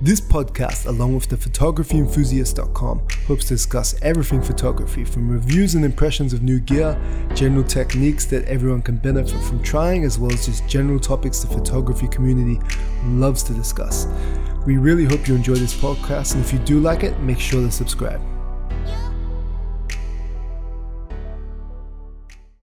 This podcast, along with the photographyenthusiast.com, hopes to discuss everything photography from reviews and impressions of new gear, general techniques that everyone can benefit from trying, as well as just general topics the photography community loves to discuss. We really hope you enjoy this podcast, and if you do like it, make sure to subscribe.